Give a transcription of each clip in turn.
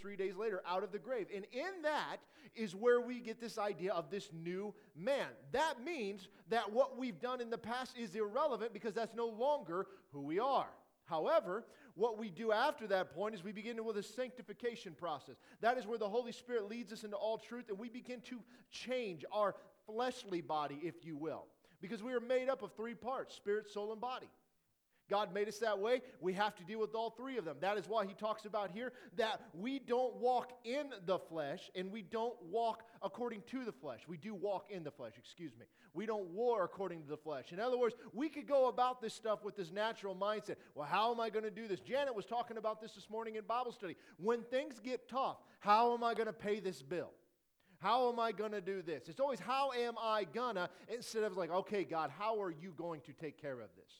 three days later out of the grave. And in that is where we get this idea of this new man. That means that what we've done in the past is irrelevant because that's no longer who we are. However, what we do after that point is we begin with a sanctification process. That is where the Holy Spirit leads us into all truth and we begin to change our fleshly body, if you will. Because we are made up of three parts spirit, soul, and body. God made us that way. We have to deal with all three of them. That is why he talks about here that we don't walk in the flesh and we don't walk according to the flesh. We do walk in the flesh, excuse me. We don't war according to the flesh. In other words, we could go about this stuff with this natural mindset. Well, how am I going to do this? Janet was talking about this this morning in Bible study. When things get tough, how am I going to pay this bill? How am I going to do this? It's always, how am I gonna, instead of like, okay, God, how are you going to take care of this?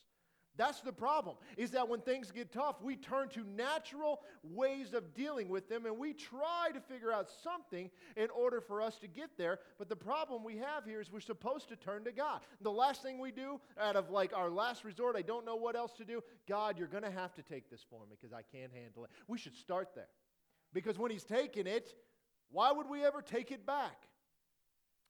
That's the problem, is that when things get tough, we turn to natural ways of dealing with them and we try to figure out something in order for us to get there. But the problem we have here is we're supposed to turn to God. The last thing we do, out of like our last resort, I don't know what else to do. God, you're going to have to take this for me because I can't handle it. We should start there. Because when He's taken it, why would we ever take it back?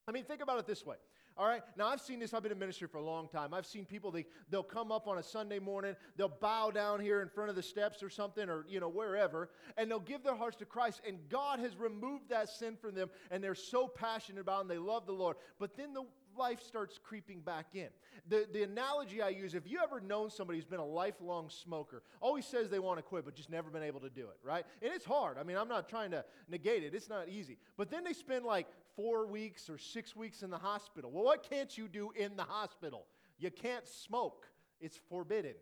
I mean, think about it this way. All right. Now, I've seen this. I've been in ministry for a long time. I've seen people, they, they'll come up on a Sunday morning, they'll bow down here in front of the steps or something, or, you know, wherever, and they'll give their hearts to Christ. And God has removed that sin from them, and they're so passionate about it, and they love the Lord. But then the life starts creeping back in. The, the analogy I use if you ever known somebody who's been a lifelong smoker, always says they want to quit, but just never been able to do it, right? And it's hard. I mean, I'm not trying to negate it, it's not easy. But then they spend like four weeks or six weeks in the hospital. Well, what can't you do in the hospital? You can't smoke, it's forbidden,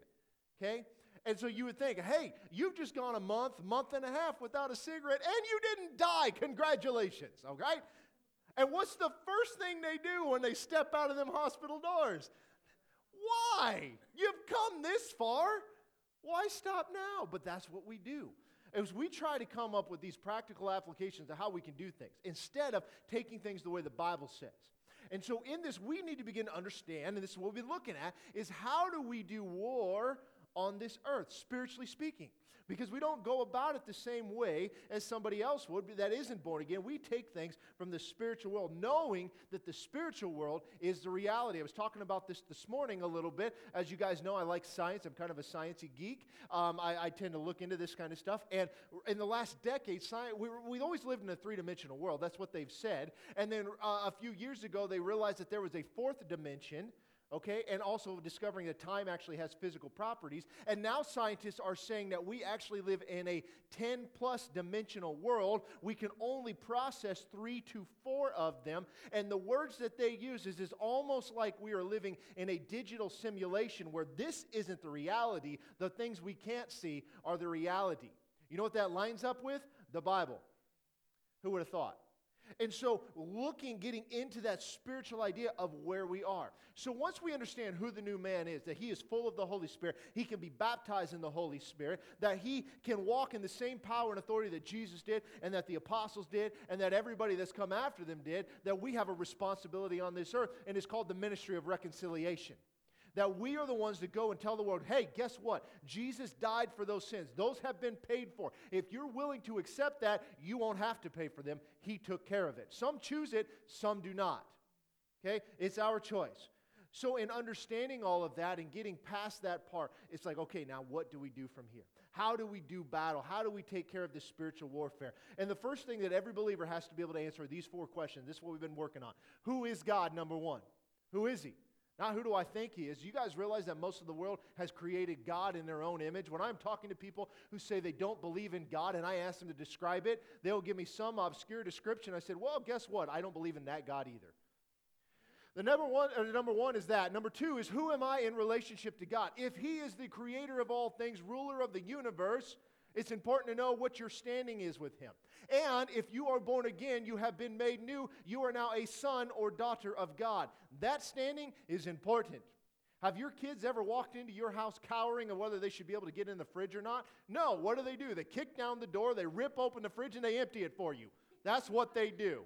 okay? And so you would think, hey, you've just gone a month, month and a half without a cigarette, and you didn't die. Congratulations, okay? And what's the first thing they do when they step out of them hospital doors? Why? You've come this far. Why stop now? But that's what we do. As we try to come up with these practical applications of how we can do things instead of taking things the way the Bible says. And so in this, we need to begin to understand, and this is what we've been looking at, is how do we do war on this earth, spiritually speaking? Because we don't go about it the same way as somebody else would that isn't born again. We take things from the spiritual world, knowing that the spiritual world is the reality. I was talking about this this morning a little bit. As you guys know, I like science. I'm kind of a sciencey geek. Um, I, I, tend to look into this kind of stuff. And in the last decade, science, we, we've always lived in a three dimensional world. That's what they've said. And then uh, a few years ago, they realized that there was a fourth dimension okay? And also discovering that time actually has physical properties. And now scientists are saying that we actually live in a 10 plus dimensional world. We can only process three to four of them. And the words that they use is, is almost like we are living in a digital simulation where this isn't the reality. The things we can't see are the reality. You know what that lines up with? The Bible. Who would have thought? And so, looking, getting into that spiritual idea of where we are. So, once we understand who the new man is, that he is full of the Holy Spirit, he can be baptized in the Holy Spirit, that he can walk in the same power and authority that Jesus did, and that the apostles did, and that everybody that's come after them did, that we have a responsibility on this earth, and it's called the ministry of reconciliation that we are the ones that go and tell the world, hey, guess what? Jesus died for those sins. Those have been paid for. If you're willing to accept that, you won't have to pay for them. He took care of it. Some choose it, some do not. Okay? It's our choice. So, in understanding all of that and getting past that part, it's like, okay, now what do we do from here? How do we do battle? How do we take care of this spiritual warfare? And the first thing that every believer has to be able to answer are these four questions. This is what we've been working on. Who is God, number one? Who is He? Not who do I think he is. You guys realize that most of the world has created God in their own image? When I'm talking to people who say they don't believe in God and I ask them to describe it, they'll give me some obscure description. I said, well, guess what? I don't believe in that God either. The number one, or number one is that. Number two is who am I in relationship to God? If He is the creator of all things, ruler of the universe, it's important to know what your standing is with Him. And if you are born again, you have been made new, you are now a son or daughter of God. That standing is important. Have your kids ever walked into your house cowering of whether they should be able to get in the fridge or not? No. What do they do? They kick down the door, they rip open the fridge, and they empty it for you. That's what they do.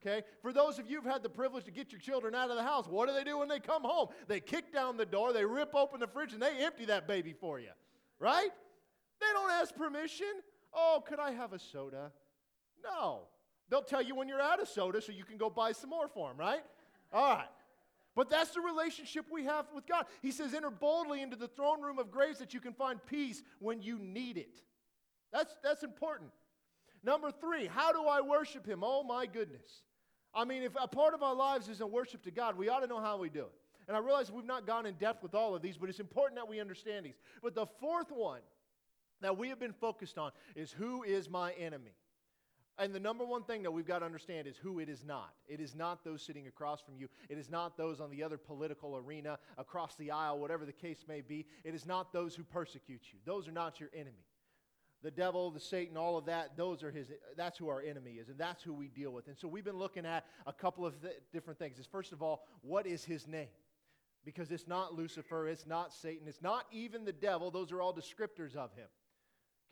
Okay? For those of you who've had the privilege to get your children out of the house, what do they do when they come home? They kick down the door, they rip open the fridge, and they empty that baby for you. Right? They don't ask permission. Oh, could I have a soda? No. They'll tell you when you're out of soda so you can go buy some more for them, right? All right. But that's the relationship we have with God. He says, enter boldly into the throne room of grace that you can find peace when you need it. That's, that's important. Number three, how do I worship Him? Oh my goodness. I mean, if a part of our lives is a worship to God, we ought to know how we do it. And I realize we've not gone in depth with all of these, but it's important that we understand these. But the fourth one that we have been focused on is who is my enemy? And the number one thing that we've got to understand is who it is not. It is not those sitting across from you. It is not those on the other political arena, across the aisle, whatever the case may be. It is not those who persecute you. Those are not your enemy. The devil, the Satan, all of that, those are his, that's who our enemy is, and that's who we deal with. And so we've been looking at a couple of th- different things. Is first of all, what is his name? Because it's not Lucifer, it's not Satan, it's not even the devil. Those are all descriptors of him.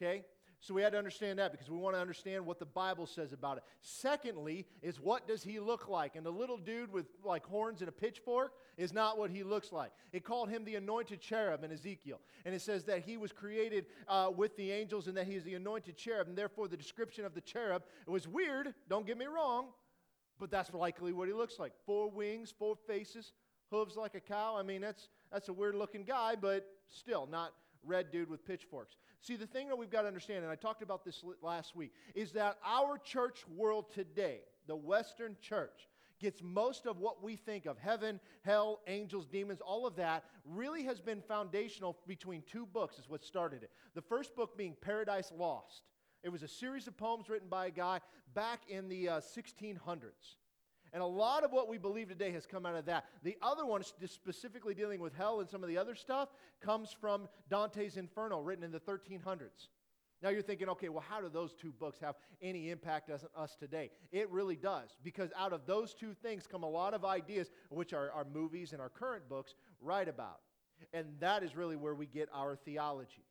Okay? So we had to understand that because we want to understand what the Bible says about it. Secondly, is what does he look like? And the little dude with like horns and a pitchfork is not what he looks like. It called him the anointed cherub in Ezekiel. And it says that he was created uh, with the angels and that he is the anointed cherub. And therefore, the description of the cherub, it was weird, don't get me wrong, but that's likely what he looks like. Four wings, four faces, hooves like a cow. I mean, that's, that's a weird looking guy, but still not red dude with pitchforks. See, the thing that we've got to understand, and I talked about this last week, is that our church world today, the Western church, gets most of what we think of heaven, hell, angels, demons, all of that really has been foundational between two books, is what started it. The first book being Paradise Lost. It was a series of poems written by a guy back in the uh, 1600s. And a lot of what we believe today has come out of that. The other one, specifically dealing with hell and some of the other stuff, comes from Dante's Inferno, written in the 1300s. Now you're thinking, okay, well, how do those two books have any impact on us today? It really does, because out of those two things come a lot of ideas, which our, our movies and our current books write about. And that is really where we get our theology.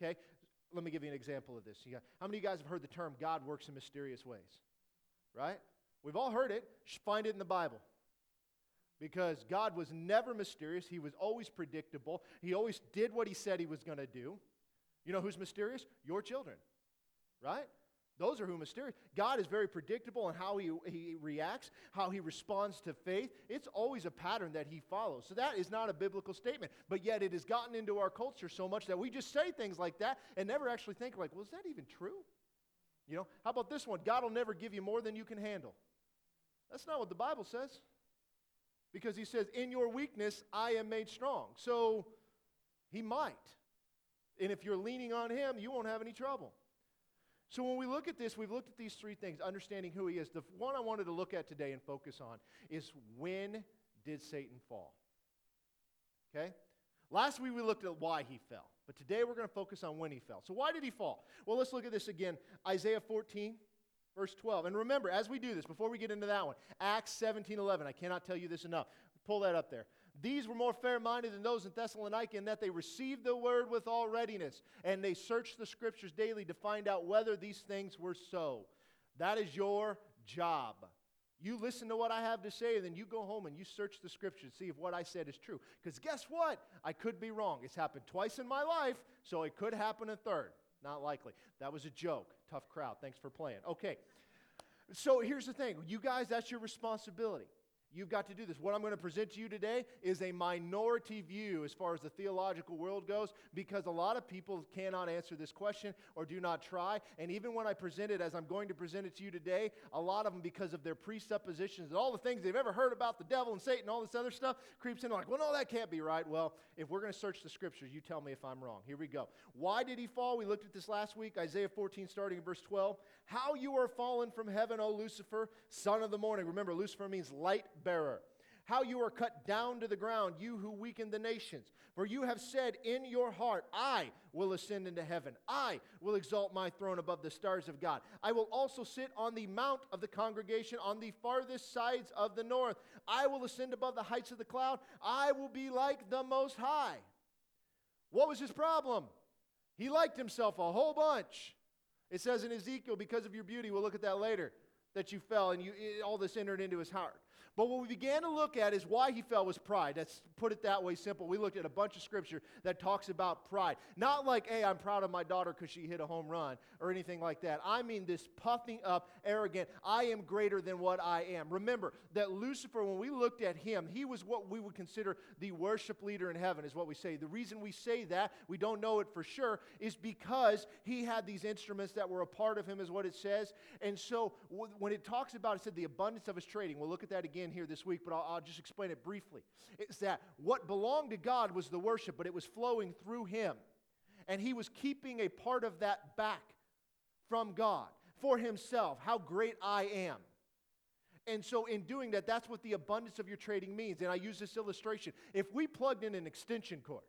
Okay? Let me give you an example of this. How many of you guys have heard the term God works in mysterious ways? Right? We've all heard it. Find it in the Bible. Because God was never mysterious, He was always predictable. He always did what He said He was going to do. You know who's mysterious? Your children, right? Those are who mysterious. God is very predictable in how he, he reacts, how he responds to faith. It's always a pattern that he follows. So that is not a biblical statement. But yet it has gotten into our culture so much that we just say things like that and never actually think like, well, is that even true? You know, how about this one? God will never give you more than you can handle. That's not what the Bible says. Because he says, In your weakness, I am made strong. So he might. And if you're leaning on him, you won't have any trouble. So when we look at this, we've looked at these three things, understanding who he is. The one I wanted to look at today and focus on is when did Satan fall? Okay? Last week we looked at why he fell, but today we're going to focus on when he fell. So why did he fall? Well, let's look at this again. Isaiah 14, Verse 12. And remember, as we do this, before we get into that one, Acts 17 11. I cannot tell you this enough. Pull that up there. These were more fair minded than those in Thessalonica in that they received the word with all readiness, and they searched the scriptures daily to find out whether these things were so. That is your job. You listen to what I have to say, then you go home and you search the scriptures to see if what I said is true. Because guess what? I could be wrong. It's happened twice in my life, so it could happen a third. Not likely. That was a joke. Tough crowd. Thanks for playing. Okay. So here's the thing you guys, that's your responsibility. You've got to do this. What I'm going to present to you today is a minority view as far as the theological world goes because a lot of people cannot answer this question or do not try. And even when I present it as I'm going to present it to you today, a lot of them, because of their presuppositions and all the things they've ever heard about the devil and Satan, all this other stuff, creeps in like, well, no, that can't be right. Well, if we're going to search the scriptures, you tell me if I'm wrong. Here we go. Why did he fall? We looked at this last week, Isaiah 14, starting in verse 12. How you are fallen from heaven, O Lucifer, son of the morning. Remember, Lucifer means light bearer. How you are cut down to the ground, you who weaken the nations. For you have said in your heart, I will ascend into heaven. I will exalt my throne above the stars of God. I will also sit on the mount of the congregation on the farthest sides of the north. I will ascend above the heights of the cloud. I will be like the Most High. What was his problem? He liked himself a whole bunch. It says in Ezekiel, because of your beauty, we'll look at that later, that you fell and you, all this entered into his heart. But what we began to look at is why he fell was pride. Let's put it that way simple. We looked at a bunch of scripture that talks about pride. Not like, hey, I'm proud of my daughter because she hit a home run or anything like that. I mean this puffing up, arrogant, I am greater than what I am. Remember that Lucifer, when we looked at him, he was what we would consider the worship leader in heaven, is what we say. The reason we say that, we don't know it for sure, is because he had these instruments that were a part of him, is what it says. And so when it talks about, it said the abundance of his trading, we'll look at that again again here this week, but I'll, I'll just explain it briefly. It's that what belonged to God was the worship, but it was flowing through him. And he was keeping a part of that back from God for himself. How great I am. And so, in doing that, that's what the abundance of your trading means. And I use this illustration. If we plugged in an extension cord,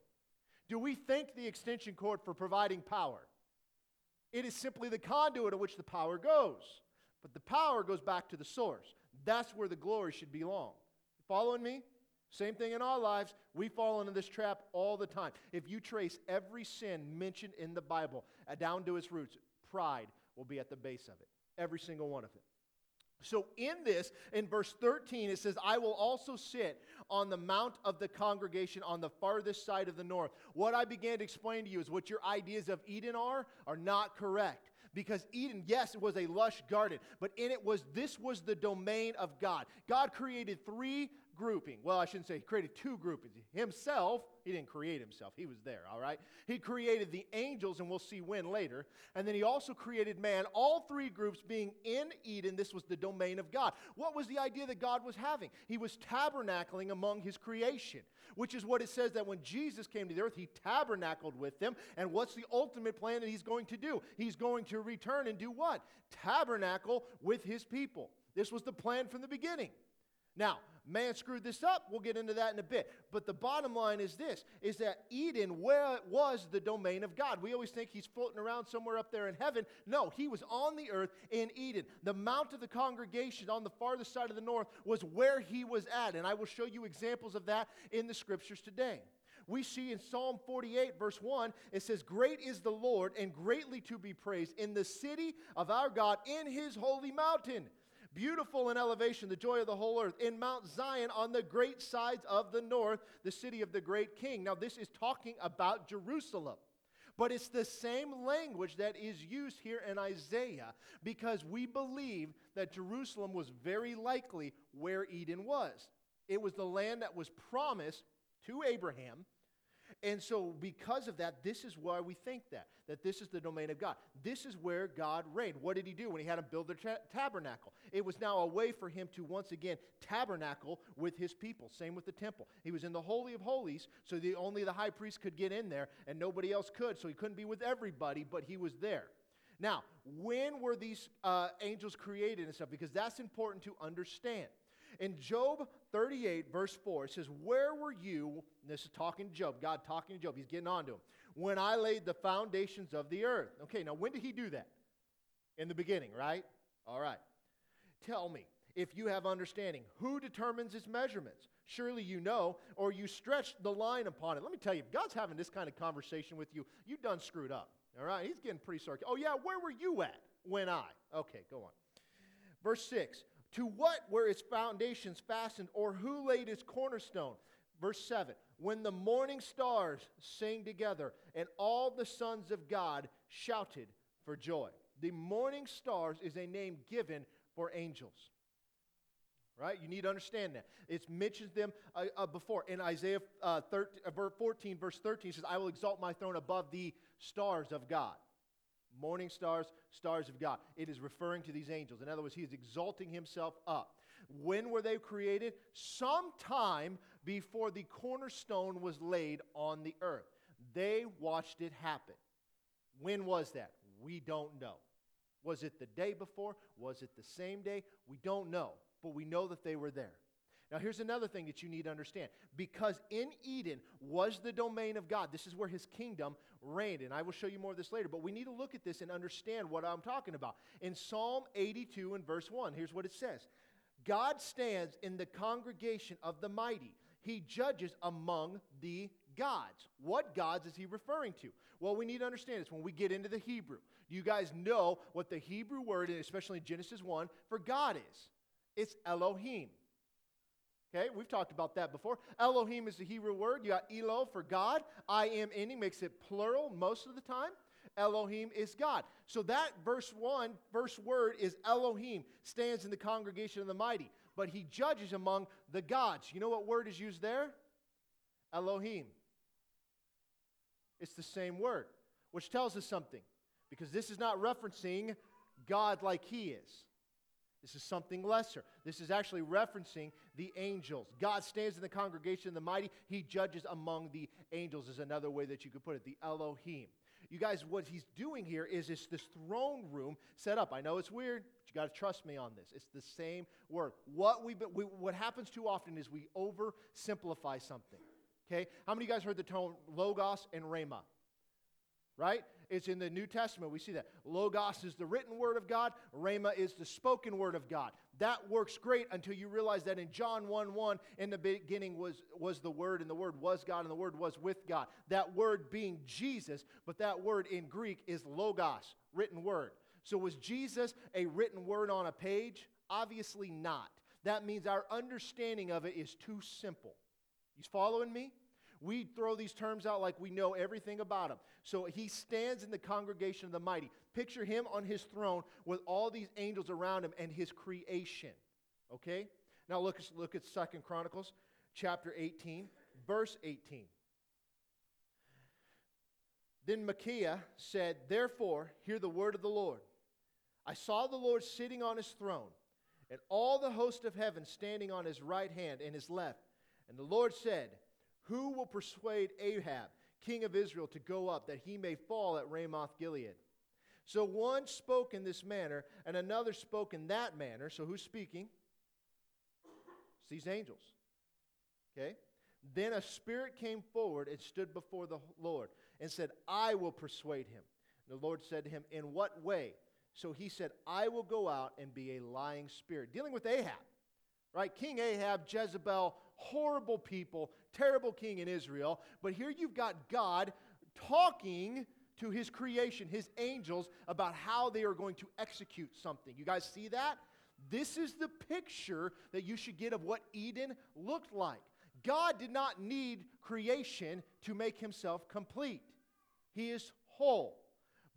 do we thank the extension cord for providing power? It is simply the conduit of which the power goes. But the power goes back to the source. That's where the glory should belong. Following me? Same thing in our lives. We fall into this trap all the time. If you trace every sin mentioned in the Bible uh, down to its roots, pride will be at the base of it. Every single one of it. So, in this, in verse 13, it says, I will also sit on the mount of the congregation on the farthest side of the north. What I began to explain to you is what your ideas of Eden are, are not correct because Eden, yes, it was a lush garden, but in it was this was the domain of God. God created three grouping. Well, I shouldn't say he created two groupings. Himself, he didn't create himself. He was there, all right? He created the angels, and we'll see when later. And then he also created man, all three groups being in Eden. This was the domain of God. What was the idea that God was having? He was tabernacling among his creation, which is what it says that when Jesus came to the earth, he tabernacled with them. And what's the ultimate plan that he's going to do? He's going to return and do what? Tabernacle with his people. This was the plan from the beginning. Now, man screwed this up. We'll get into that in a bit. But the bottom line is this is that Eden where it was the domain of God. We always think he's floating around somewhere up there in heaven. No, he was on the earth in Eden. The mount of the congregation on the farthest side of the north was where he was at. And I will show you examples of that in the scriptures today. We see in Psalm 48, verse 1, it says, Great is the Lord and greatly to be praised in the city of our God in his holy mountain. Beautiful in elevation, the joy of the whole earth. In Mount Zion, on the great sides of the north, the city of the great king. Now, this is talking about Jerusalem. But it's the same language that is used here in Isaiah because we believe that Jerusalem was very likely where Eden was. It was the land that was promised to Abraham and so, because of that, this is why we think that, that this is the domain of God. This is where God reigned. What did he do when he had them build the ta- tabernacle? It was now a way for him to once again tabernacle with his people. Same with the temple. He was in the Holy of Holies, so the, only the high priest could get in there, and nobody else could. So he couldn't be with everybody, but he was there. Now, when were these uh, angels created and stuff? Because that's important to understand. In Job 38, verse 4, it says, Where were you? this is talking to Job, God talking to Job. He's getting on to him. When I laid the foundations of the earth. Okay, now when did he do that? In the beginning, right? All right. Tell me, if you have understanding, who determines its measurements? Surely you know, or you stretched the line upon it. Let me tell you, if God's having this kind of conversation with you, you done screwed up. All right? He's getting pretty sarcastic. Oh, yeah, where were you at when I? Okay, go on. Verse 6 to what were its foundations fastened, or who laid its cornerstone? Verse 7 When the morning stars sang together, and all the sons of God shouted for joy. The morning stars is a name given for angels. Right? You need to understand that. It mentions them uh, uh, before. In Isaiah uh, 13, uh, 14, verse 13, it says, I will exalt my throne above the stars of God morning stars, stars of God. It is referring to these angels. In other words, he is exalting himself up. When were they created? Sometime before the cornerstone was laid on the earth. They watched it happen. When was that? We don't know. Was it the day before? Was it the same day? We don't know, but we know that they were there. Now, here's another thing that you need to understand. Because in Eden was the domain of God, this is where his kingdom reigned. And I will show you more of this later, but we need to look at this and understand what I'm talking about. In Psalm 82 and verse 1, here's what it says God stands in the congregation of the mighty, he judges among the gods. What gods is he referring to? Well, we need to understand this when we get into the Hebrew. You guys know what the Hebrew word, especially in Genesis 1, for God is it's Elohim. Okay, we've talked about that before. Elohim is the Hebrew word. You got Elo for God. I am any makes it plural most of the time. Elohim is God. So that verse 1, verse word is Elohim, stands in the congregation of the mighty. But he judges among the gods. You know what word is used there? Elohim. It's the same word, which tells us something. Because this is not referencing God like he is. This is something lesser. This is actually referencing the angels. God stands in the congregation of the mighty. He judges among the angels, is another way that you could put it, the Elohim. You guys, what he's doing here is it's this throne room set up. I know it's weird, but you got to trust me on this. It's the same word. What, we, we, what happens too often is we oversimplify something. Okay? How many of you guys heard the term logos and rhema? Right? It's in the New Testament. We see that. Logos is the written word of God, Rhema is the spoken word of God. That works great until you realize that in John 1 1, in the beginning was, was the Word, and the Word was God, and the Word was with God. That word being Jesus, but that word in Greek is logos, written word. So was Jesus a written word on a page? Obviously not. That means our understanding of it is too simple. You following me? We throw these terms out like we know everything about him. So he stands in the congregation of the mighty. Picture him on his throne with all these angels around him and his creation. Okay? Now look, look at Second Chronicles chapter 18, verse 18. Then Micaiah said, Therefore, hear the word of the Lord. I saw the Lord sitting on his throne, and all the host of heaven standing on his right hand and his left. And the Lord said, who will persuade Ahab, king of Israel, to go up that he may fall at Ramoth Gilead? So one spoke in this manner, and another spoke in that manner. So who's speaking? It's these angels. Okay? Then a spirit came forward and stood before the Lord and said, I will persuade him. And the Lord said to him, In what way? So he said, I will go out and be a lying spirit. Dealing with Ahab, right? King Ahab, Jezebel, horrible people, terrible king in Israel. But here you've got God talking to his creation, his angels, about how they are going to execute something. You guys see that? This is the picture that you should get of what Eden looked like. God did not need creation to make himself complete, he is whole.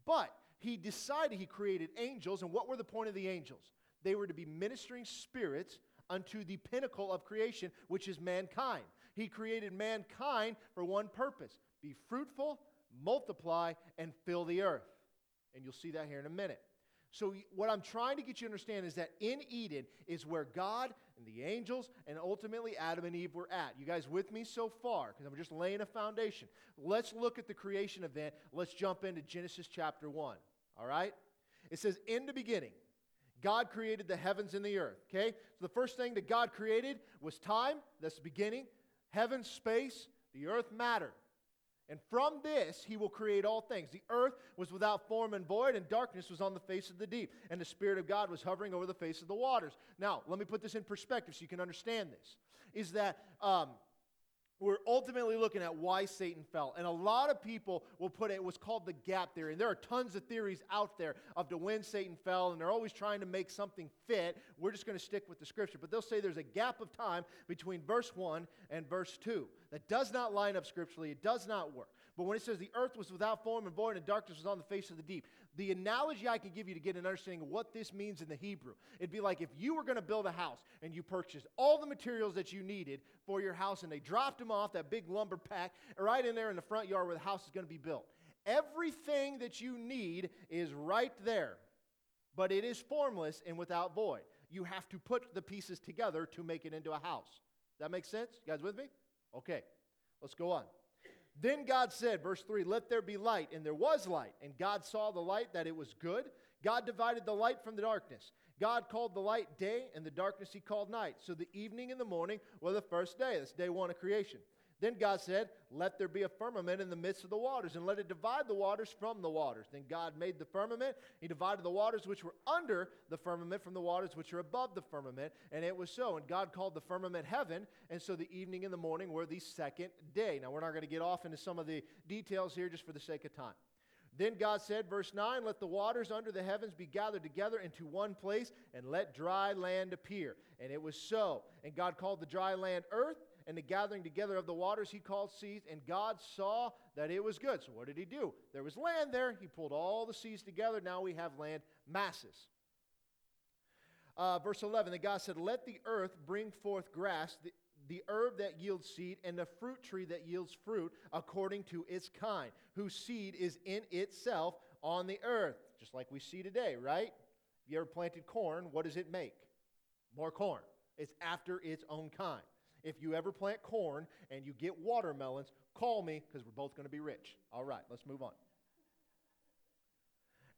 But he decided he created angels, and what were the point of the angels? They were to be ministering spirits unto the pinnacle of creation, which is mankind. He created mankind for one purpose be fruitful, multiply, and fill the earth. And you'll see that here in a minute. So, what I'm trying to get you to understand is that in Eden is where God and the angels and ultimately Adam and Eve were at. You guys with me so far? Because I'm just laying a foundation. Let's look at the creation event. Let's jump into Genesis chapter 1. All right? It says, In the beginning, God created the heavens and the earth. Okay? So the first thing that God created was time. That's the beginning. Heaven, space, the earth, matter. And from this he will create all things. The earth was without form and void, and darkness was on the face of the deep. And the Spirit of God was hovering over the face of the waters. Now, let me put this in perspective so you can understand this. Is that um, we're ultimately looking at why Satan fell. And a lot of people will put it what's called the gap theory. And there are tons of theories out there of to when Satan fell, and they're always trying to make something fit. We're just going to stick with the scripture. But they'll say there's a gap of time between verse 1 and verse 2 that does not line up scripturally. It does not work. But when it says the earth was without form and void and darkness was on the face of the deep, the analogy I can give you to get an understanding of what this means in the Hebrew, it'd be like if you were going to build a house and you purchased all the materials that you needed for your house and they dropped them off, that big lumber pack, right in there in the front yard where the house is going to be built. Everything that you need is right there, but it is formless and without void. You have to put the pieces together to make it into a house. That makes sense? You guys with me? Okay, let's go on. Then God said, verse 3, Let there be light. And there was light. And God saw the light that it was good. God divided the light from the darkness. God called the light day, and the darkness he called night. So the evening and the morning were the first day. That's day one of creation. Then God said, Let there be a firmament in the midst of the waters, and let it divide the waters from the waters. Then God made the firmament. He divided the waters which were under the firmament from the waters which are above the firmament. And it was so. And God called the firmament heaven. And so the evening and the morning were the second day. Now, we're not going to get off into some of the details here just for the sake of time. Then God said, verse 9, Let the waters under the heavens be gathered together into one place, and let dry land appear. And it was so. And God called the dry land earth, and the gathering together of the waters he called seas. And God saw that it was good. So what did he do? There was land there. He pulled all the seas together. Now we have land masses. Uh, verse 11, then God said, Let the earth bring forth grass, the, the herb that yields seed, and the fruit tree that yields fruit according to its kind, whose seed is in itself on the earth. Just like we see today, right? If you ever planted corn, what does it make? More corn. It's after its own kind. If you ever plant corn and you get watermelons, call me because we're both going to be rich. All right, let's move on.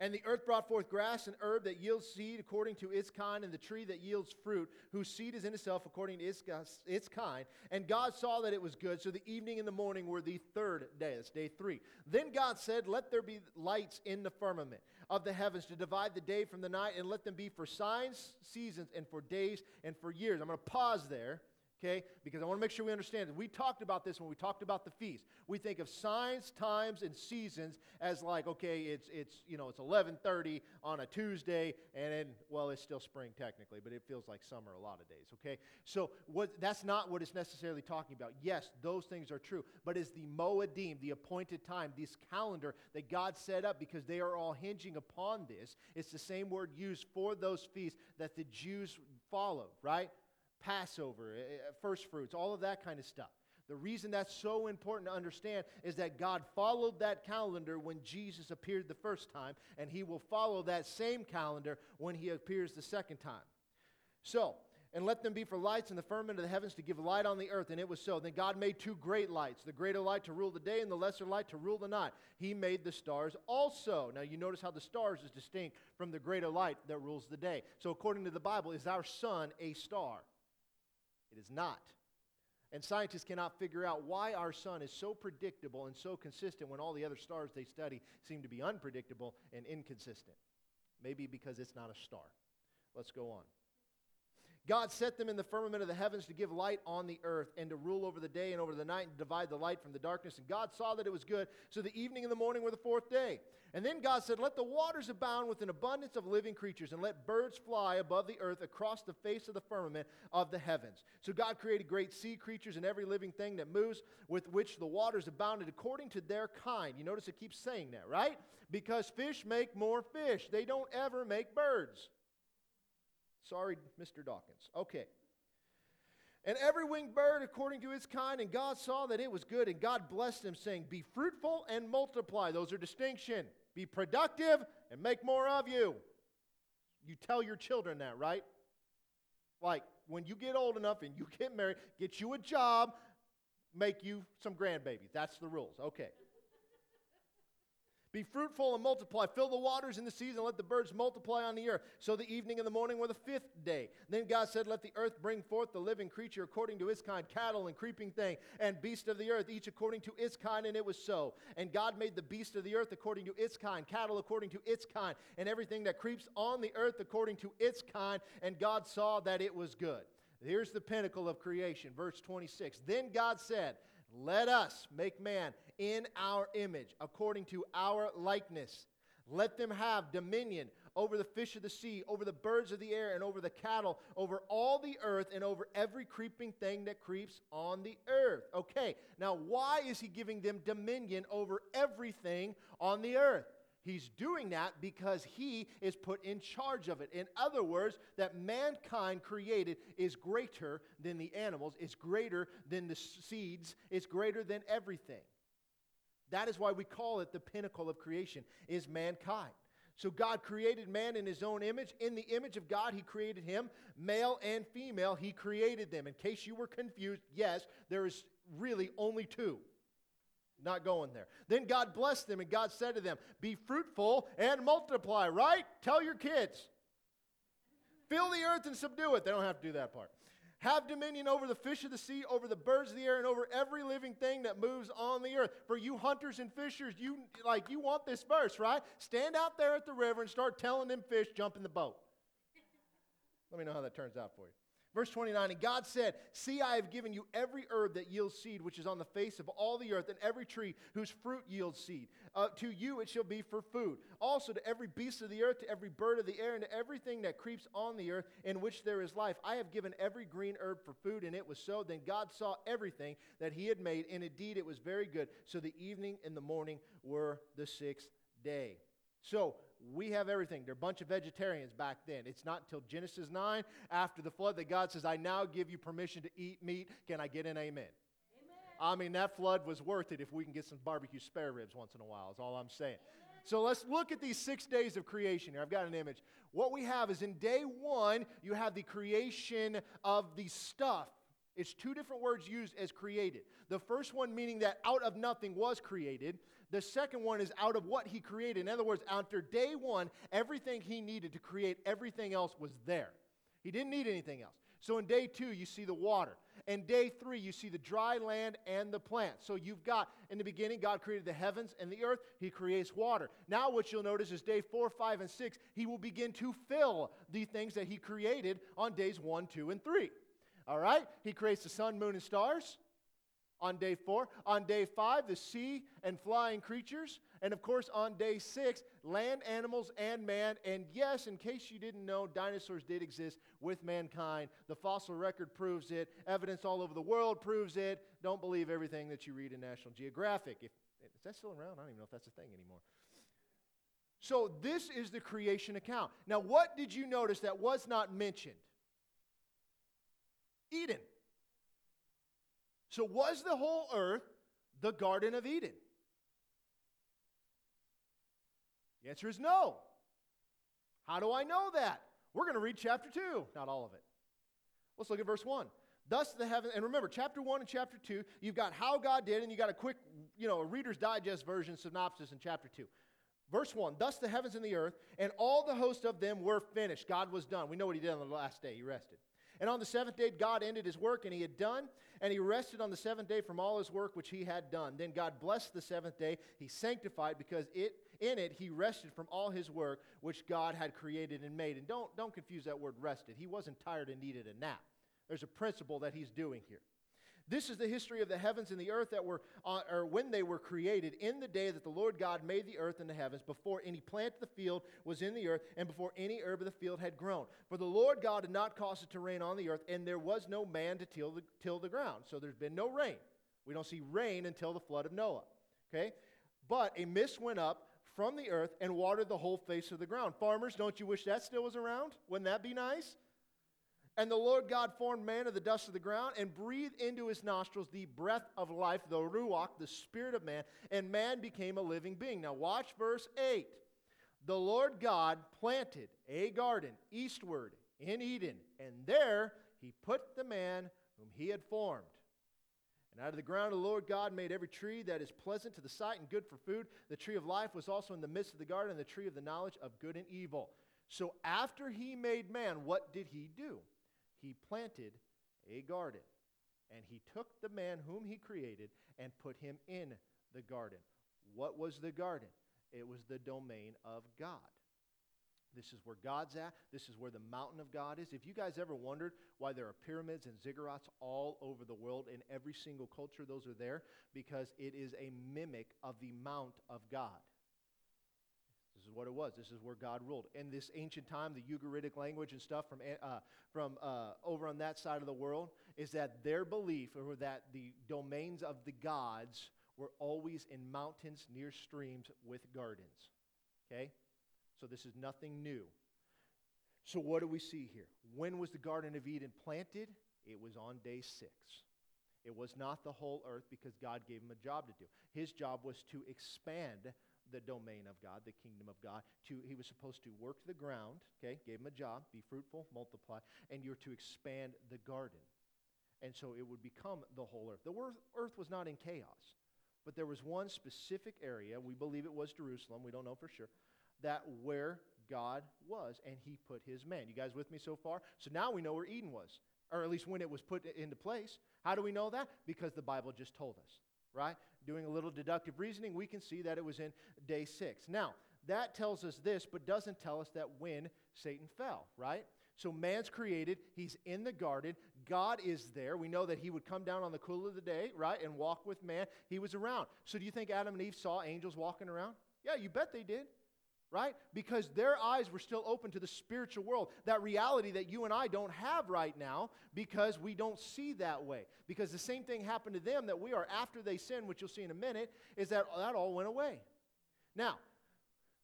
And the earth brought forth grass and herb that yields seed according to its kind, and the tree that yields fruit, whose seed is in itself according to its, its kind. And God saw that it was good. So the evening and the morning were the third day. That's day three. Then God said, Let there be lights in the firmament of the heavens to divide the day from the night, and let them be for signs, seasons, and for days and for years. I'm going to pause there okay? Because I want to make sure we understand. We talked about this when we talked about the feast. We think of signs, times, and seasons as like, okay, it's it's you know it's 11:30 on a Tuesday, and then well, it's still spring technically, but it feels like summer a lot of days, okay? So what that's not what it's necessarily talking about. Yes, those things are true, but is the moedim, the appointed time, this calendar that God set up because they are all hinging upon this. It's the same word used for those feasts that the Jews followed, right? Passover, eh, eh, first fruits, all of that kind of stuff. The reason that's so important to understand is that God followed that calendar when Jesus appeared the first time, and He will follow that same calendar when He appears the second time. So, and let them be for lights in the firmament of the heavens to give light on the earth. And it was so. Then God made two great lights the greater light to rule the day, and the lesser light to rule the night. He made the stars also. Now, you notice how the stars is distinct from the greater light that rules the day. So, according to the Bible, is our sun a star? It is not. And scientists cannot figure out why our sun is so predictable and so consistent when all the other stars they study seem to be unpredictable and inconsistent. Maybe because it's not a star. Let's go on. God set them in the firmament of the heavens to give light on the earth and to rule over the day and over the night and divide the light from the darkness. And God saw that it was good. So the evening and the morning were the fourth day. And then God said, Let the waters abound with an abundance of living creatures, and let birds fly above the earth across the face of the firmament of the heavens. So God created great sea creatures and every living thing that moves, with which the waters abounded according to their kind. You notice it keeps saying that, right? Because fish make more fish, they don't ever make birds. Sorry, Mr. Dawkins. Okay. And every winged bird according to its kind, and God saw that it was good, and God blessed them, saying, Be fruitful and multiply. Those are distinction. Be productive and make more of you. You tell your children that, right? Like when you get old enough and you get married, get you a job, make you some grandbabies. That's the rules. Okay. Be fruitful and multiply. Fill the waters in the seas and let the birds multiply on the earth. So the evening and the morning were the fifth day. Then God said, Let the earth bring forth the living creature according to its kind, cattle and creeping thing, and beast of the earth, each according to its kind. And it was so. And God made the beast of the earth according to its kind, cattle according to its kind, and everything that creeps on the earth according to its kind. And God saw that it was good. Here's the pinnacle of creation, verse 26. Then God said, Let us make man in our image, according to our likeness. Let them have dominion over the fish of the sea, over the birds of the air, and over the cattle, over all the earth, and over every creeping thing that creeps on the earth. Okay, now why is he giving them dominion over everything on the earth? He's doing that because he is put in charge of it. In other words, that mankind created is greater than the animals, is greater than the seeds, is greater than everything. That is why we call it the pinnacle of creation is mankind. So God created man in his own image. In the image of God, he created him, male and female, he created them. In case you were confused, yes, there is really only two. Not going there. Then God blessed them, and God said to them, Be fruitful and multiply, right? Tell your kids. Fill the earth and subdue it. They don't have to do that part. Have dominion over the fish of the sea, over the birds of the air, and over every living thing that moves on the earth. For you hunters and fishers, you like you want this verse, right? Stand out there at the river and start telling them fish, jump in the boat. Let me know how that turns out for you. Verse 29 And God said, See, I have given you every herb that yields seed, which is on the face of all the earth, and every tree whose fruit yields seed. Uh, to you it shall be for food. Also to every beast of the earth, to every bird of the air, and to everything that creeps on the earth, in which there is life. I have given every green herb for food, and it was so. Then God saw everything that he had made, and indeed it was very good. So the evening and the morning were the sixth day. So we have everything. They're a bunch of vegetarians back then. It's not until Genesis 9, after the flood, that God says, I now give you permission to eat meat. Can I get an amen? amen? I mean, that flood was worth it if we can get some barbecue spare ribs once in a while, is all I'm saying. Amen. So let's look at these six days of creation here. I've got an image. What we have is in day one, you have the creation of the stuff. It's two different words used as created. The first one meaning that out of nothing was created. The second one is out of what he created. In other words, after day one, everything he needed to create everything else was there. He didn't need anything else. So in day two, you see the water. In day three, you see the dry land and the plants. So you've got, in the beginning, God created the heavens and the earth. He creates water. Now, what you'll notice is day four, five, and six, He will begin to fill the things that He created on days one, two, and three. All right? He creates the sun, moon, and stars on day four. On day five, the sea and flying creatures. And of course, on day six, land animals and man. And yes, in case you didn't know, dinosaurs did exist with mankind. The fossil record proves it. Evidence all over the world proves it. Don't believe everything that you read in National Geographic. If, is that still around? I don't even know if that's a thing anymore. So, this is the creation account. Now, what did you notice that was not mentioned? Eden. So, was the whole earth the Garden of Eden? The answer is no. How do I know that? We're going to read chapter 2, not all of it. Let's look at verse 1. Thus the heaven, and remember, chapter 1 and chapter 2, you've got how God did, and you got a quick, you know, a Reader's Digest version synopsis in chapter 2. Verse 1 Thus the heavens and the earth, and all the host of them were finished. God was done. We know what he did on the last day. He rested. And on the seventh day, God ended his work, and he had done, and he rested on the seventh day from all his work which he had done. Then God blessed the seventh day, he sanctified, because it in it he rested from all his work which God had created and made. And don't, don't confuse that word rested. He wasn't tired and needed a nap. There's a principle that he's doing here. This is the history of the heavens and the earth that were, uh, or when they were created, in the day that the Lord God made the earth and the heavens, before any plant of the field was in the earth, and before any herb of the field had grown. For the Lord God had not caused it to rain on the earth, and there was no man to till the, till the ground. So there's been no rain. We don't see rain until the flood of Noah. Okay? But a mist went up from the earth and watered the whole face of the ground. Farmers, don't you wish that still was around? Wouldn't that be nice? And the Lord God formed man of the dust of the ground and breathed into his nostrils the breath of life, the Ruach, the spirit of man, and man became a living being. Now, watch verse 8. The Lord God planted a garden eastward in Eden, and there he put the man whom he had formed. And out of the ground, the Lord God made every tree that is pleasant to the sight and good for food. The tree of life was also in the midst of the garden, and the tree of the knowledge of good and evil. So, after he made man, what did he do? He planted a garden. And he took the man whom he created and put him in the garden. What was the garden? It was the domain of God. This is where God's at. This is where the mountain of God is. If you guys ever wondered why there are pyramids and ziggurats all over the world, in every single culture, those are there because it is a mimic of the Mount of God is what it was. This is where God ruled. In this ancient time, the Ugaritic language and stuff from, uh, from uh, over on that side of the world is that their belief or that the domains of the gods were always in mountains near streams with gardens. Okay? So this is nothing new. So what do we see here? When was the Garden of Eden planted? It was on day six. It was not the whole earth because God gave him a job to do. His job was to expand the domain of God, the kingdom of God. To, he was supposed to work the ground, okay, gave him a job, be fruitful, multiply, and you're to expand the garden. And so it would become the whole earth. The earth was not in chaos, but there was one specific area, we believe it was Jerusalem, we don't know for sure, that where God was, and he put his man. You guys with me so far? So now we know where Eden was, or at least when it was put into place. How do we know that? Because the Bible just told us, right? Doing a little deductive reasoning, we can see that it was in day six. Now, that tells us this, but doesn't tell us that when Satan fell, right? So man's created, he's in the garden, God is there. We know that he would come down on the cool of the day, right, and walk with man. He was around. So do you think Adam and Eve saw angels walking around? Yeah, you bet they did right? Because their eyes were still open to the spiritual world, that reality that you and I don't have right now because we don't see that way. Because the same thing happened to them that we are after they sin, which you'll see in a minute, is that that all went away. Now,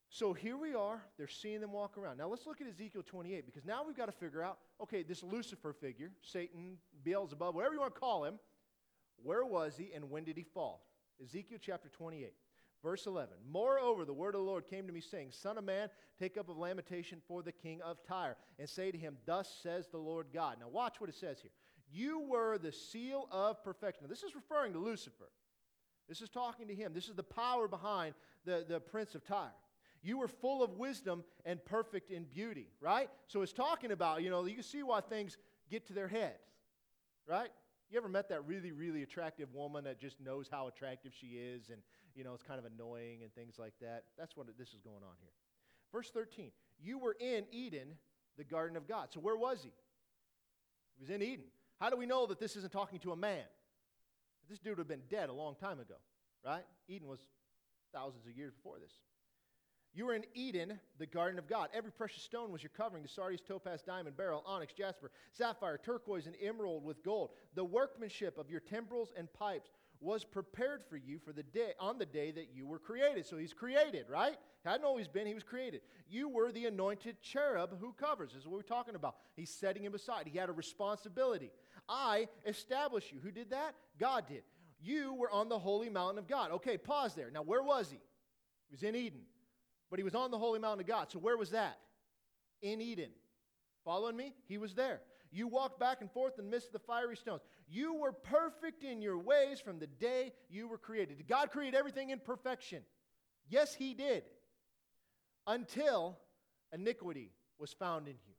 so here we are, they're seeing them walk around. Now let's look at Ezekiel 28 because now we've got to figure out okay, this Lucifer figure, Satan, Beelzebub, whatever you want to call him, where was he and when did he fall? Ezekiel chapter 28. Verse 11 Moreover, the word of the Lord came to me, saying, Son of man, take up a lamentation for the king of Tyre, and say to him, Thus says the Lord God. Now, watch what it says here. You were the seal of perfection. Now, this is referring to Lucifer. This is talking to him. This is the power behind the, the prince of Tyre. You were full of wisdom and perfect in beauty, right? So it's talking about, you know, you can see why things get to their head, right? You ever met that really, really attractive woman that just knows how attractive she is and you know, it's kind of annoying and things like that. That's what this is going on here. Verse 13 You were in Eden, the garden of God. So where was he? He was in Eden. How do we know that this isn't talking to a man? This dude would have been dead a long time ago, right? Eden was thousands of years before this. You were in Eden, the garden of God. Every precious stone was your covering the sardius, topaz, diamond, beryl, onyx, jasper, sapphire, turquoise, and emerald with gold. The workmanship of your timbrels and pipes was prepared for you for the day on the day that you were created. So he's created, right? Hadn't always been, he was created. You were the anointed cherub who covers. This is what we're talking about. He's setting him aside. He had a responsibility. I established you. Who did that? God did. You were on the holy mountain of God. Okay, pause there. Now, where was he? He was in Eden. But he was on the holy mountain of God. So where was that? In Eden. Following me? He was there. You walked back and forth and of the fiery stones. You were perfect in your ways from the day you were created. Did God create everything in perfection? Yes, He did. Until iniquity was found in you.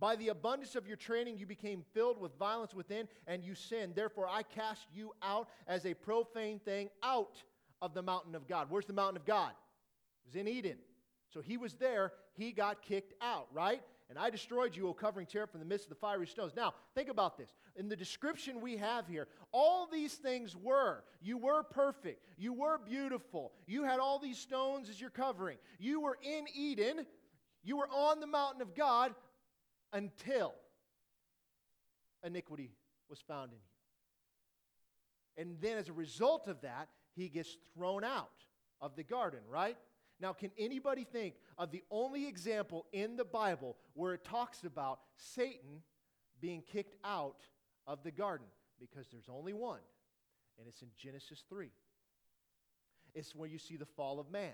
By the abundance of your training, you became filled with violence within, and you sinned. Therefore, I cast you out as a profane thing out of the mountain of God. Where's the mountain of God? It was in Eden. So he was there, he got kicked out, right? And I destroyed you, O covering cherub, from the midst of the fiery stones. Now, think about this. In the description we have here, all these things were. You were perfect. You were beautiful. You had all these stones as your covering. You were in Eden. You were on the mountain of God until iniquity was found in you. And then, as a result of that, he gets thrown out of the garden, right? Now, can anybody think of the only example in the Bible where it talks about Satan being kicked out of the garden? Because there's only one, and it's in Genesis 3. It's where you see the fall of man.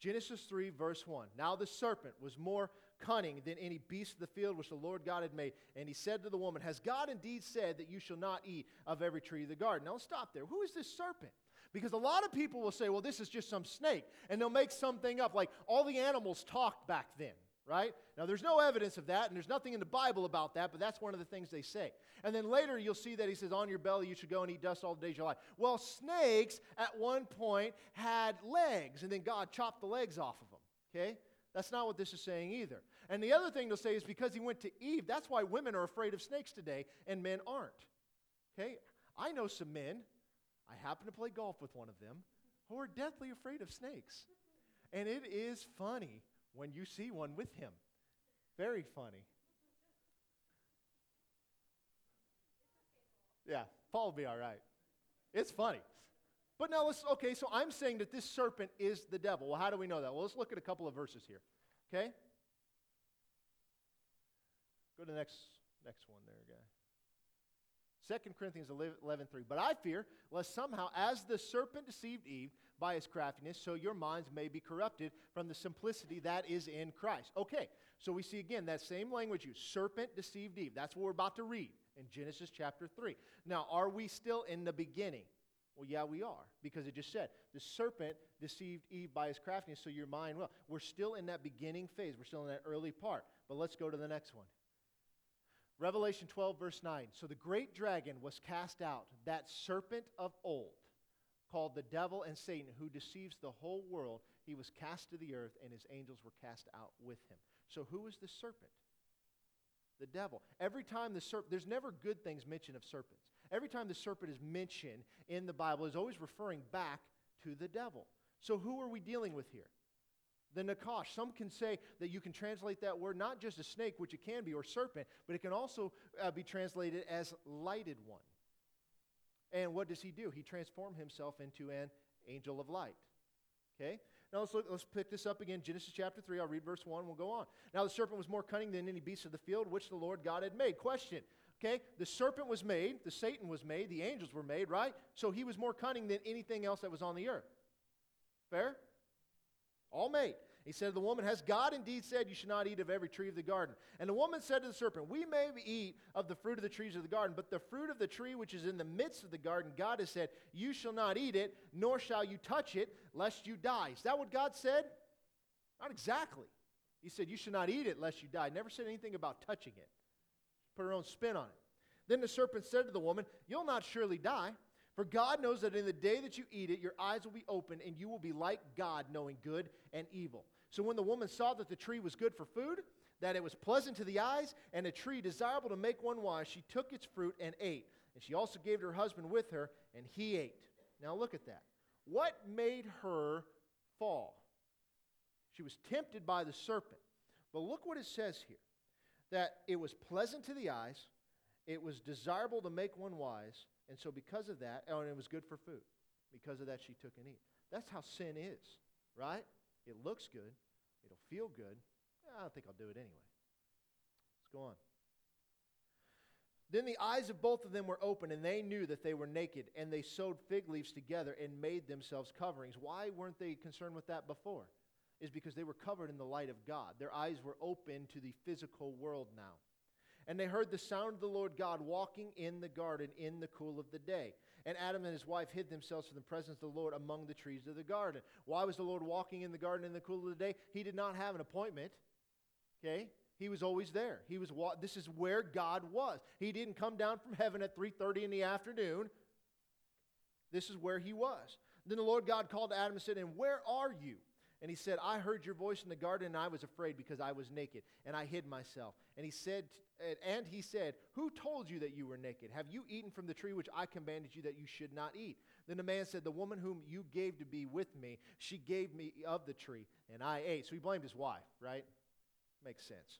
Genesis 3, verse 1. Now the serpent was more cunning than any beast of the field which the Lord God had made. And he said to the woman, Has God indeed said that you shall not eat of every tree of the garden? Now stop there. Who is this serpent? Because a lot of people will say, well, this is just some snake. And they'll make something up, like all the animals talked back then, right? Now, there's no evidence of that, and there's nothing in the Bible about that, but that's one of the things they say. And then later you'll see that he says, on your belly you should go and eat dust all the days of your life. Well, snakes at one point had legs, and then God chopped the legs off of them, okay? That's not what this is saying either. And the other thing they'll say is because he went to Eve, that's why women are afraid of snakes today and men aren't. Okay? I know some men I happen to play golf with one of them who are deathly afraid of snakes. And it is funny when you see one with him. Very funny. Yeah, Paul will be all right. It's funny. But now let's, okay, so I'm saying that this serpent is the devil. Well, how do we know that? Well, let's look at a couple of verses here. Okay? Go to the next, next one there, guy. 2 Corinthians 11, 3. But I fear, lest somehow, as the serpent deceived Eve by his craftiness, so your minds may be corrupted from the simplicity that is in Christ. Okay, so we see again that same language used. Serpent deceived Eve. That's what we're about to read in Genesis chapter 3. Now, are we still in the beginning? Well, yeah, we are, because it just said the serpent deceived Eve by his craftiness, so your mind well. We're still in that beginning phase. We're still in that early part. But let's go to the next one. Revelation 12, verse 9. So the great dragon was cast out, that serpent of old, called the devil and Satan, who deceives the whole world. he was cast to the earth, and his angels were cast out with him. So, who is the serpent? The devil. Every time the serpent, there's never good things mentioned of serpents. Every time the serpent is mentioned in the Bible, is always referring back to the devil. So, who are we dealing with here? The Nakash. Some can say that you can translate that word not just a snake, which it can be, or serpent, but it can also uh, be translated as lighted one. And what does he do? He transformed himself into an angel of light. Okay? Now let's, look, let's pick this up again. Genesis chapter 3. I'll read verse 1. We'll go on. Now the serpent was more cunning than any beast of the field which the Lord God had made. Question. Okay? The serpent was made, the Satan was made, the angels were made, right? So he was more cunning than anything else that was on the earth. Fair? All made. He said, to The woman, has God indeed said, You should not eat of every tree of the garden? And the woman said to the serpent, We may eat of the fruit of the trees of the garden, but the fruit of the tree which is in the midst of the garden, God has said, You shall not eat it, nor shall you touch it, lest you die. Is that what God said? Not exactly. He said, You should not eat it, lest you die. Never said anything about touching it. Put her own spin on it. Then the serpent said to the woman, You'll not surely die. For God knows that in the day that you eat it, your eyes will be opened, and you will be like God, knowing good and evil. So when the woman saw that the tree was good for food, that it was pleasant to the eyes, and a tree desirable to make one wise, she took its fruit and ate. And she also gave her husband with her, and he ate. Now look at that. What made her fall? She was tempted by the serpent. But look what it says here that it was pleasant to the eyes, it was desirable to make one wise, and so, because of that, oh, and it was good for food. Because of that, she took and eat. That's how sin is, right? It looks good. It'll feel good. I don't think I'll do it anyway. Let's go on. Then the eyes of both of them were open, and they knew that they were naked, and they sewed fig leaves together and made themselves coverings. Why weren't they concerned with that before? Is because they were covered in the light of God. Their eyes were open to the physical world now. And they heard the sound of the Lord God walking in the garden in the cool of the day. And Adam and his wife hid themselves from the presence of the Lord among the trees of the garden. Why was the Lord walking in the garden in the cool of the day? He did not have an appointment. Okay? He was always there. He was this is where God was. He didn't come down from heaven at 3:30 in the afternoon. This is where he was. Then the Lord God called to Adam and said, "And where are you?" And he said, I heard your voice in the garden, and I was afraid because I was naked, and I hid myself. And he said, and he said, Who told you that you were naked? Have you eaten from the tree which I commanded you that you should not eat? Then the man said, The woman whom you gave to be with me, she gave me of the tree, and I ate. So he blamed his wife, right? Makes sense.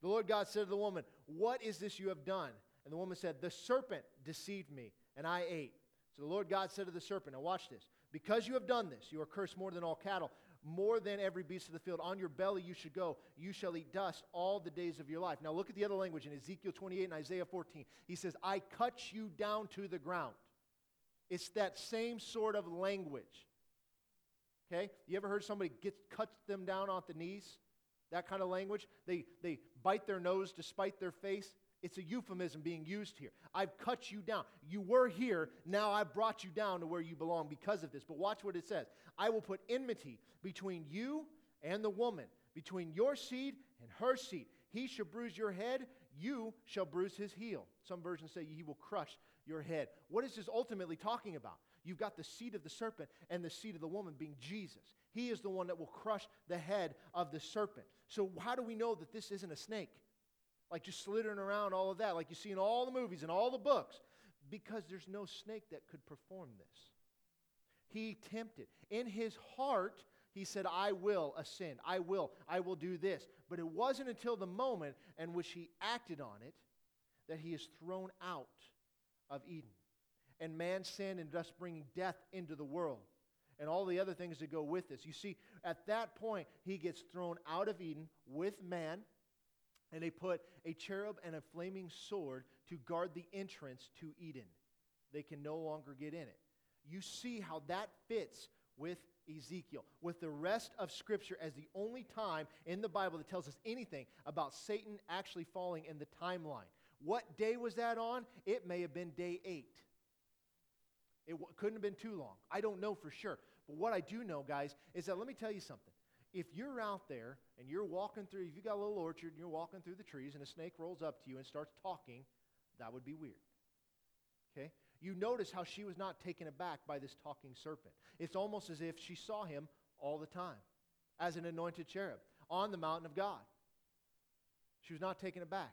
The Lord God said to the woman, What is this you have done? And the woman said, The serpent deceived me, and I ate. So the Lord God said to the serpent, Now watch this. Because you have done this, you are cursed more than all cattle more than every beast of the field. On your belly you should go. You shall eat dust all the days of your life. Now look at the other language in Ezekiel 28 and Isaiah 14. He says, I cut you down to the ground. It's that same sort of language. Okay? You ever heard somebody get cut them down off the knees? That kind of language. They, they bite their nose despite their face. It's a euphemism being used here. I've cut you down. You were here, now I've brought you down to where you belong because of this. But watch what it says I will put enmity between you and the woman, between your seed and her seed. He shall bruise your head, you shall bruise his heel. Some versions say he will crush your head. What is this ultimately talking about? You've got the seed of the serpent and the seed of the woman being Jesus. He is the one that will crush the head of the serpent. So, how do we know that this isn't a snake? Like just slithering around, all of that, like you see in all the movies and all the books, because there's no snake that could perform this. He tempted. In his heart, he said, I will ascend. I will. I will do this. But it wasn't until the moment in which he acted on it that he is thrown out of Eden. And man sinned and thus bringing death into the world and all the other things that go with this. You see, at that point, he gets thrown out of Eden with man and they put a cherub and a flaming sword to guard the entrance to Eden. They can no longer get in it. You see how that fits with Ezekiel, with the rest of Scripture as the only time in the Bible that tells us anything about Satan actually falling in the timeline. What day was that on? It may have been day eight. It w- couldn't have been too long. I don't know for sure. But what I do know, guys, is that let me tell you something if you're out there and you're walking through, if you got a little orchard and you're walking through the trees and a snake rolls up to you and starts talking, that would be weird. Okay? You notice how she was not taken aback by this talking serpent. It's almost as if she saw him all the time as an anointed cherub on the mountain of God. She was not taken aback.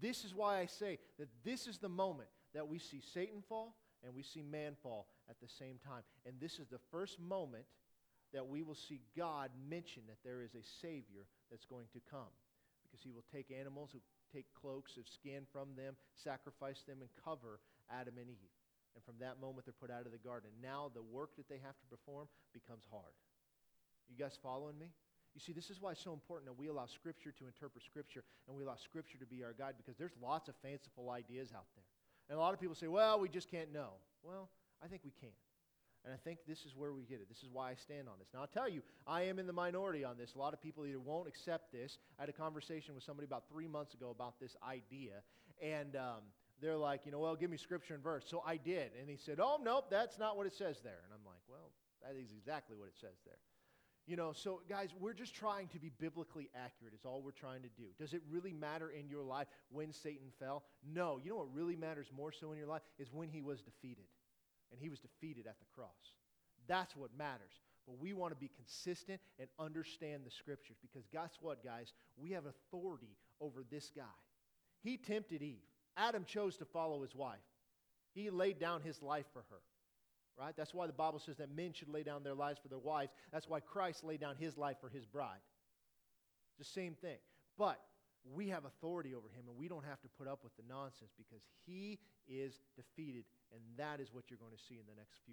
This is why I say that this is the moment that we see Satan fall and we see man fall at the same time. And this is the first moment that we will see God mention that there is a Savior that's going to come. Because he will take animals who take cloaks of skin from them, sacrifice them, and cover Adam and Eve. And from that moment, they're put out of the garden. Now the work that they have to perform becomes hard. You guys following me? You see, this is why it's so important that we allow Scripture to interpret Scripture and we allow Scripture to be our guide because there's lots of fanciful ideas out there. And a lot of people say, well, we just can't know. Well, I think we can. And I think this is where we get it. This is why I stand on this. Now, I'll tell you, I am in the minority on this. A lot of people either won't accept this. I had a conversation with somebody about three months ago about this idea. And um, they're like, you know, well, give me scripture and verse. So I did. And he said, oh, nope, that's not what it says there. And I'm like, well, that is exactly what it says there. You know, so guys, we're just trying to be biblically accurate, is all we're trying to do. Does it really matter in your life when Satan fell? No. You know what really matters more so in your life is when he was defeated. And he was defeated at the cross. That's what matters. But we want to be consistent and understand the scriptures because guess what, guys? We have authority over this guy. He tempted Eve. Adam chose to follow his wife. He laid down his life for her right? That's why the Bible says that men should lay down their lives for their wives. That's why Christ laid down his life for his bride. It's the same thing. But we have authority over him, and we don't have to put up with the nonsense because he is defeated, and that is what you're going to see in the next few.